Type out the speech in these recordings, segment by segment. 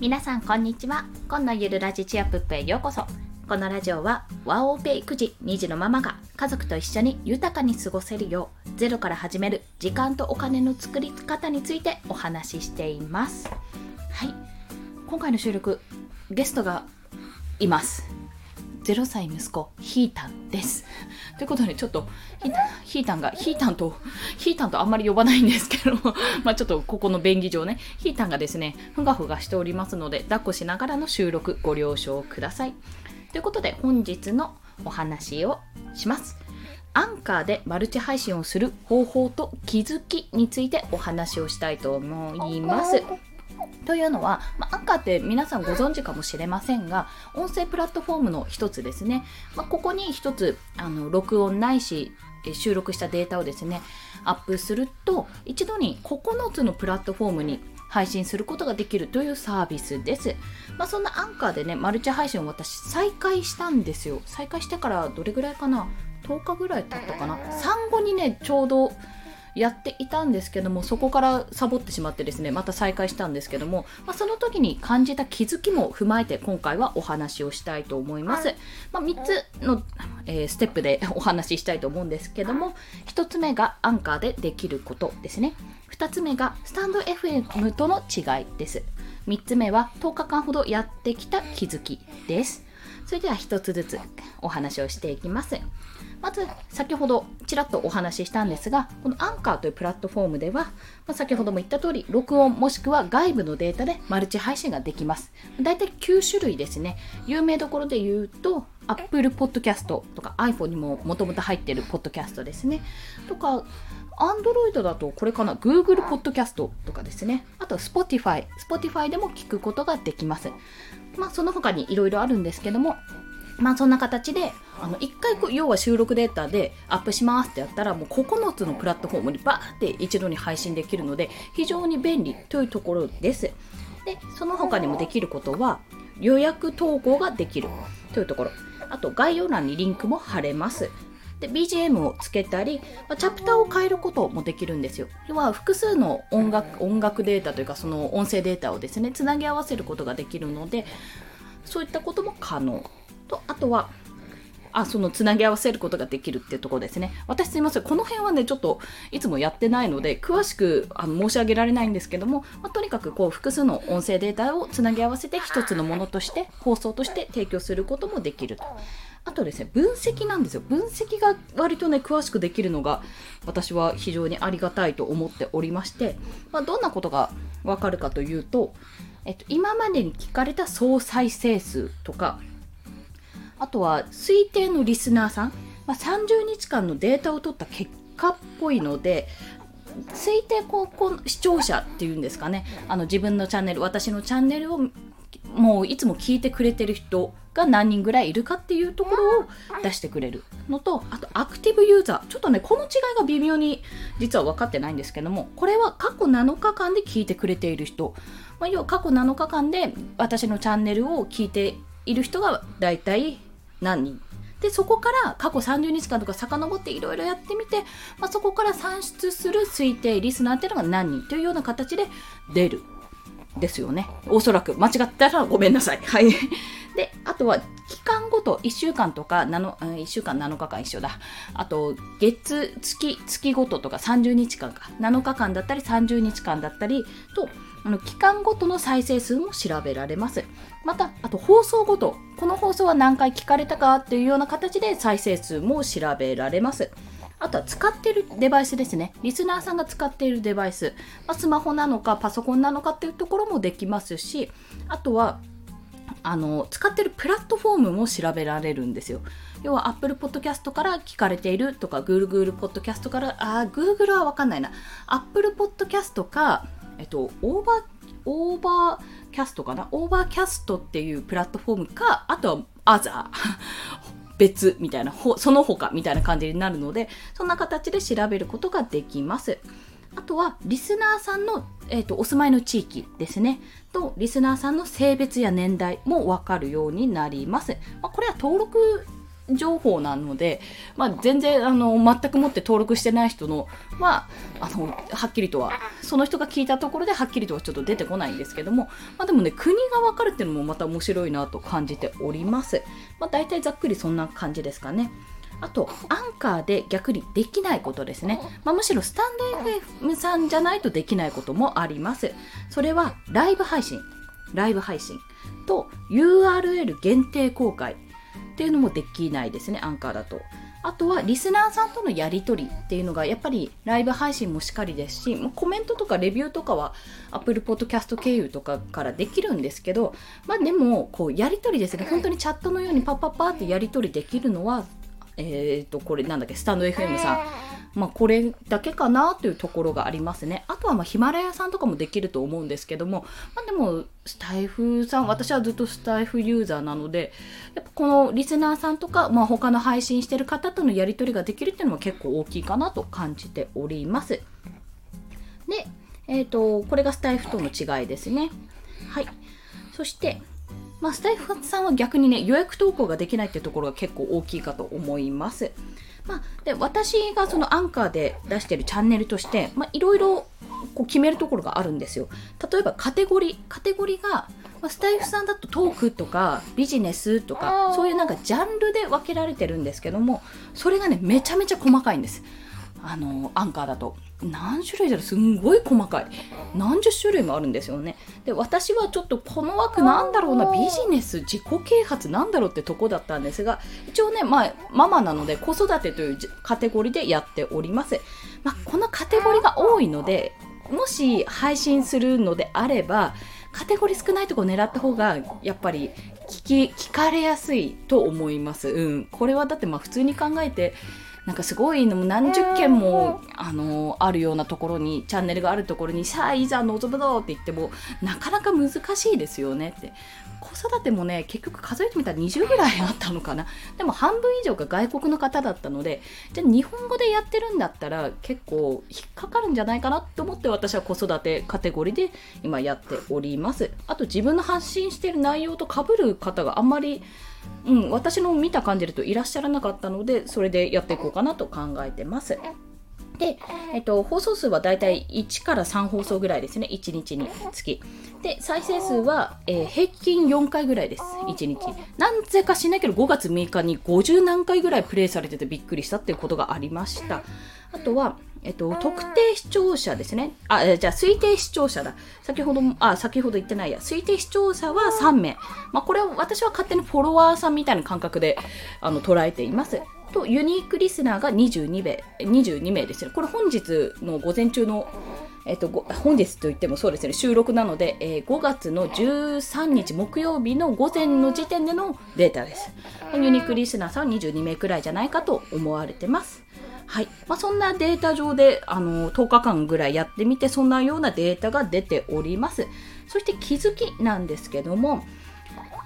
皆さんこんにちは。今のゆるラジチアップへようこそ。このラジオはワオペ育児2児のママが家族と一緒に豊かに過ごせるようゼロから始める時間とお金の作り方についてお話ししています。はい。今回の収録ゲストがいます。0歳息子ヒータンです。ということでちょっとヒータンがヒータンとヒータンとあんまり呼ばないんですけど まあちょっとここの便宜上ねヒータンがですねふがふがしておりますので抱っこしながらの収録ご了承ください。ということで本日のお話をします。アンカーでマルチ配信をする方法と気づきについてお話をしたいと思います。というのは、まあ、アンカーって皆さんご存知かもしれませんが音声プラットフォームの一つですね、まあ、ここに一つあの録音ないし収録したデータをですねアップすると一度に9つのプラットフォームに配信することができるというサービスです。まあ、そんなアンカーでね、マルチ配信を私再開したんですよ。再開してからどれぐらいかな ?10 日ぐらい経ったかな？産後にね、ちょうどやっていたんですけどもそこからサボってしまってですねまた再開したんですけども、まあ、その時に感じた気づきも踏まえて今回はお話をしたいと思います、まあ、3つの、えー、ステップで お話ししたいと思うんですけども1つ目がアンカーでできることですね。2つ目がスタンド FM との違いです。3つ目は10日間ほどやってきた気づきです。それでは1つずつお話をしていきますまず先ほどちらっとお話ししたんですがこのアンカーというプラットフォームでは、まあ、先ほども言った通り録音もしくは外部のデータでマルチ配信ができます。だいたい9種類ですね。有名どころで言うと Apple Podcast とか iPhone にももともと入っているポッドキャストですね。とか Android だとこれかな Google Podcast とかですね。あと Spotify Spotify でも聞くことができます。まあその他にいろいろあるんですけどもまあそんな形であの1回こう要は収録データでアップしますってやったらもう9つのプラットフォームにバーって一度に配信できるので非常に便利というところです。でその他にもできることは予約投稿ができるというところあと概要欄にリンクも貼れます。で BGM をつけたり、まチャプターを変えることもできるんですよ。要は複数の音楽音楽データというかその音声データをですねつなぎ合わせることができるのでそういったことも可能とあとはあそのつなぎ合わせることができるっていうところですね。私すいません。この辺はね、ちょっといつもやってないので、詳しくあの申し上げられないんですけども、まあ、とにかくこう複数の音声データをつなぎ合わせて一つのものとして、放送として提供することもできると。あとですね、分析なんですよ。分析が割とね、詳しくできるのが、私は非常にありがたいと思っておりまして、まあ、どんなことがわかるかというと、えっと、今までに聞かれた総再生数とか、あとは推定のリスナーさん、まあ、30日間のデータを取った結果っぽいので推定高校視聴者っていうんですかね。あの自分のチャンネル私のチャンネルをもういつも聞いてくれてる人が何人ぐらいいるかっていうところを出してくれるのとあとアクティブユーザー。ちょっとねこの違いが微妙に実は分かってないんですけどもこれは過去7日間で聞いてくれている人、まあ、要は過去7日間で私のチャンネルを聞いている人がだいたい何？人でそこから過去30日間とか遡っていろいろやってみて、まあ、そこから算出する推定リスナーっていうのが何？人というような形で出る。ですよね。おそらく間違ったらごめんなさい。はい。であとは期間ごと1週間とか1週間7日間一緒だあと月月月ごととか30日間か7日間だったり30日間だったりとあの期間ごとの再生数も調べられます。また、あと放送ごと、この放送は何回聞かれたかっていうような形で再生数も調べられます。あとは使っているデバイスですね。リスナーさんが使っているデバイス。まあ、スマホなのかパソコンなのかっていうところもできますし、あとは、あの、使ってるプラットフォームも調べられるんですよ。要は Apple Podcast から聞かれているとか Google Podcast から、あ、Google はわかんないな。Apple Podcast か、えっと、 Over、Overcast かな？ Overcast っていうプラットフォームか、あとはアザー。別みたいな、その他みたいな感じになるので、そんな形で調べることができます。あとは、リスナーさんの、えーと、お住まいの地域ですね。と、リスナーさんの性別や年代もわかるようになります。まあ、これは登録情報なので、まあ、全然あの全くもって登録してない人のはあのはっきりとはその人が聞いたところではっきりとはちょっと出てこないんですけども、まあ、でもね国が分かるっていうのもまた面白いなと感じております、まあ、大体ざっくりそんな感じですかねあと、アンカーで逆にできないことですね。まあ、むしろスタンド FM さんじゃないとできないこともあります。それはライブ配信。ライブ配信と URL 限定公開っていうのもできないですね、アンカーだと。あとはリスナーさんとのやり取りっていうのがやっぱりライブ配信もしっかりですしコメントとかレビューとかは Apple Podcast 経由とかからできるんですけどまあでもこうやり取りですね本当にチャットのようにパッパッパってやり取りできるのはえっ、ー、とこれなんだっけスタンド FM さんまあ、これだけかなというところがありますね。あとはまヒマラヤさんとかもできると思うんですけども、まあ、でもスタイフさん私はずっとスタイフユーザーなのでやっぱこのリスナーさんとか、まあ、他の配信してる方とのやり取りができるっていうのも結構大きいかなと感じております。で、えーと、これがスタイフとの違いですね。はい。そして、まあ、スタイフさんは逆にね予約投稿ができないっていうところが結構大きいかと思います。まあ、で私がそのアンカーで出してるチャンネルとしていろいろ決めるところがあるんですよ。例えばカテゴリーカテゴリーが、まあ、スタイフさんだとトークとかビジネスとかそういうなんかジャンルで分けられてるんですけどもそれがねめちゃめちゃ細かいんです。あのアンカーだと。何種類だろう？すんごい細かい。何十種類もあるんですよね。で私はちょっとこの枠なんだろうなビジネス自己啓発なんだろうってとこだったんですが一応ね、まあ、ママなので子育てというカテゴリーでやっております、まあ、このカテゴリーが多いのでもし配信するのであればカテゴリー少ないとこ狙った方がやっぱり聞き聞かれやすいと思います、うん、これはだってまあ普通に考えてなんかすごいのも何十件も、あのあるようなところにチャンネルがあるところにさあいざ望むぞって言ってもなかなか難しいですよねって。子育てもね結局数えてみたら20ぐらいあったのかな。でも半分以上が外国の方だったのでじゃあ日本語でやってるんだったら結構引っかかるんじゃないかなと思って私は子育てカテゴリーで今やっております。あと自分の発信してる内容とかぶる方があんまりうん、私の見た感じるといらっしゃらなかったのでそれでやっていこうかなと考えてます。で、えっと、放送数はだいたい1から3放送ぐらいですね、1日につき。で、再生数は、えー、平均4回ぐらいです、1日。なんぜかしないけど、5月6日に50何回ぐらいプレイされててびっくりしたっていうことがありました。あとは、えっと、特定視聴者ですね。あ、じゃあ、推定視聴者だ。先ほどあ、先ほど言ってないや。推定視聴者は3名。まあ、これは私は勝手にフォロワーさんみたいな感覚で、あの、捉えています。と、ユニークリスナーが22名、22名ですね。これ本日の午前中の、えっと、本日といってもそうですね、収録なので、えー、5月の13日木曜日の午前の時点でのデータです。ユニークリスナーさんは22名くらいじゃないかと思われてます。はい。まあ、そんなデータ上で、あの、10日間ぐらいやってみて、そんなようなデータが出ております。そして気づきなんですけども、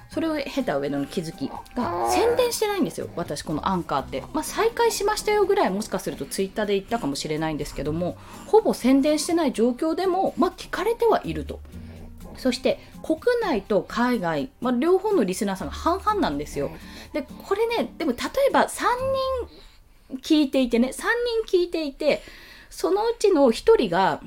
それを経た上での気づきが宣伝してないんですよ、私、このアンカーって。まあ、再開しましたよぐらいもしかするとツイッターで言ったかもしれないんですけども、ほぼ宣伝してない状況でも、まあ、聞かれてはいると。そして国内と海外、まあ、両方のリスナーさんが半々なんですよ。でこれねでも例えば3人聞いていてね3人聞いていてそのうちの1人が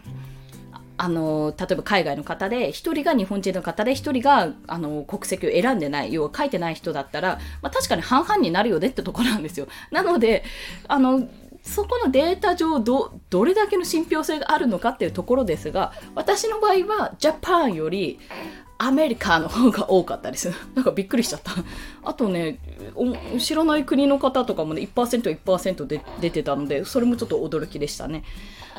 あの例えば海外の方で1人が日本人の方で1人があの国籍を選んでない要は書いてない人だったら、まあ、確かに半々になるよねってところなんですよ。なのであのそこのデータ上どどれだけの信憑性があるのかっていうところですが私の場合はジャパンよりアメリカの方が多かったです。なんかびっくりしちゃった。あとね、知らない国の方とかもね、1%、1%で出てたので、それもちょっと驚きでしたね。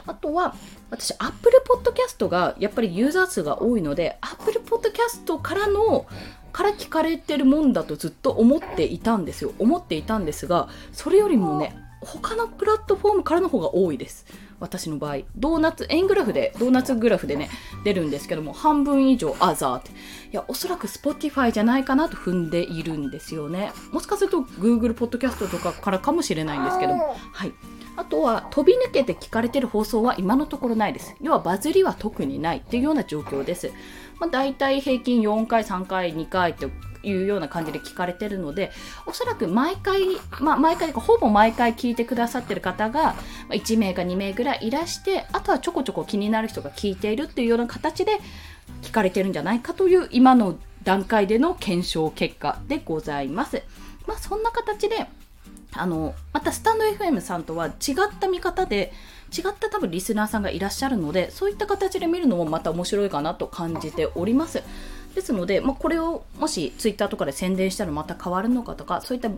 あとは、私、Apple Podcast がやっぱりユーザー数が多いので、Apple Podcast からの、から聞かれてるもんだとずっと思っていたんですよ。思っていたんですが、それよりもね、他のプラットフォームからの方が多いです。私の場合ドーナツ円グラフでドーナツグラフでね出るんですけども半分以上アザーっていやおそらく Spotify じゃないかなと踏んでいるんですよねもしかすると Google ポッドキャストとかからかもしれないんですけどもはいあとは飛び抜けて聞かれてる放送は今のところないです。要はバズりは特にないっていうような状況です。まあ、大体平均4回、3回、2回っていうような感じで聞かれてるのでおそらく毎回、まあ、毎回ほぼ毎回聞いてくださってる方が1名か2名ぐらいいらしてあとはちょこちょこ気になる人が聞いているっていうような形で聞かれてるんじゃないかという今の段階での検証結果でございます。まあ、そんな形であのまたスタンド FM さんとは違った見方で違った多分リスナーさんがいらっしゃるのでそういった形で見るのもまた面白いかなと感じております。ですので、まあ、これをもしツイッターとかで宣伝したらまた変わるのかとかそういった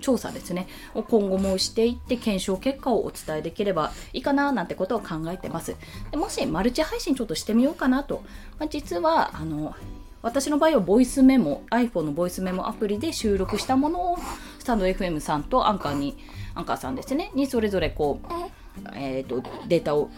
調査ですねを今後もしていって検証結果をお伝えできればいいかななんてことを考えてます。でもしマルチ配信ちょっとしてみようかなと、まあ、実はあの私の場合はボイスメモ iPhone のボイスメモアプリで収録したものをスタンド FM さんとアンカーにアンカーさんですねにそれぞれこう、えーと、データを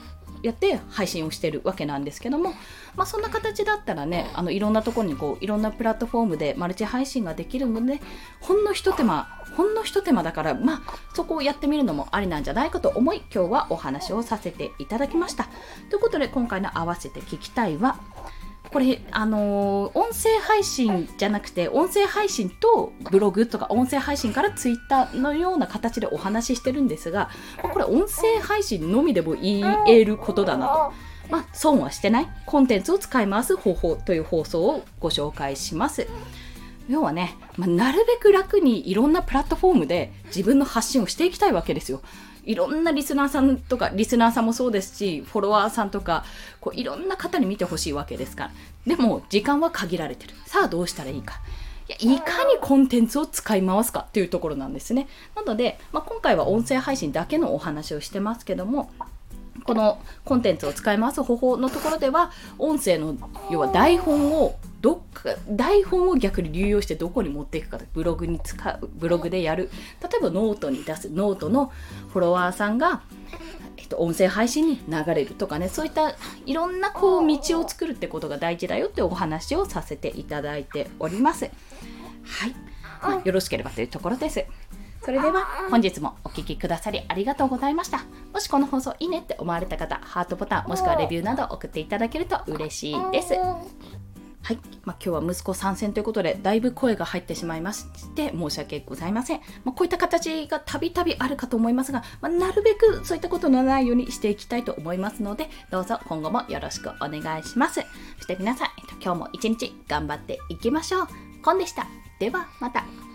やって配信をしてるわけなんですけども、まあ、そんな形だったらねあのいろんなところにこういろんなプラットフォームでマルチ配信ができるのでほんのひと手間ほんのひと手間だからまあそこをやってみるのもありなんじゃないかと思い今日はお話をさせていただきました。ということで今回の「合わせて聞きたいは」これ、あのー、音声配信じゃなくて、音声配信とブログとか音声配信からツイッターのような形でお話ししてるんですが、これ音声配信のみでも言えることだなと。まあ、損はしてないコンテンツを使い回す方法という放送をご紹介します。要はね、まあ、なるべく楽にいろんなプラットフォームで自分の発信をしていきたいわけですよ。いろんなリスナーさんとか、リスナーさんもそうですし、フォロワーさんとか、こういろんな方に見てほしいわけですから。でも、時間は限られてる。さあ、どうしたらいいか。いやいかにコンテンツを使い回すかっていうところなんですね。なので、まあ、今回は音声配信だけのお話をしてますけども、このコンテンツを使い回す方法のところでは音声の要は台本をどっか台本を逆に流用してどこに持っていくかブログに使うブログでやる例えばノートに出すノートのフォロワーさんが、えっと、音声配信に流れるとかねそういったいろんなこう道を作るってことが大事だよってお話をさせていただいております。はい、まあ、よろしければというところです。それでは本日もお聴きくださりありがとうございました。もしこの放送いいねって思われた方、ハートボタンもしくはレビューなど送っていただけると嬉しいです。はい、まあ、今日は息子参戦ということでだいぶ声が入ってしまいまして申し訳ございません、まあ、こういった形がたびたびあるかと思いますが、まあ、なるべくそういったことのないようにしていきたいと思いますのでどうぞ今後もよろしくお願いします。そして皆さん、今日も一日頑張っていきましょう。コンでした。ではまた。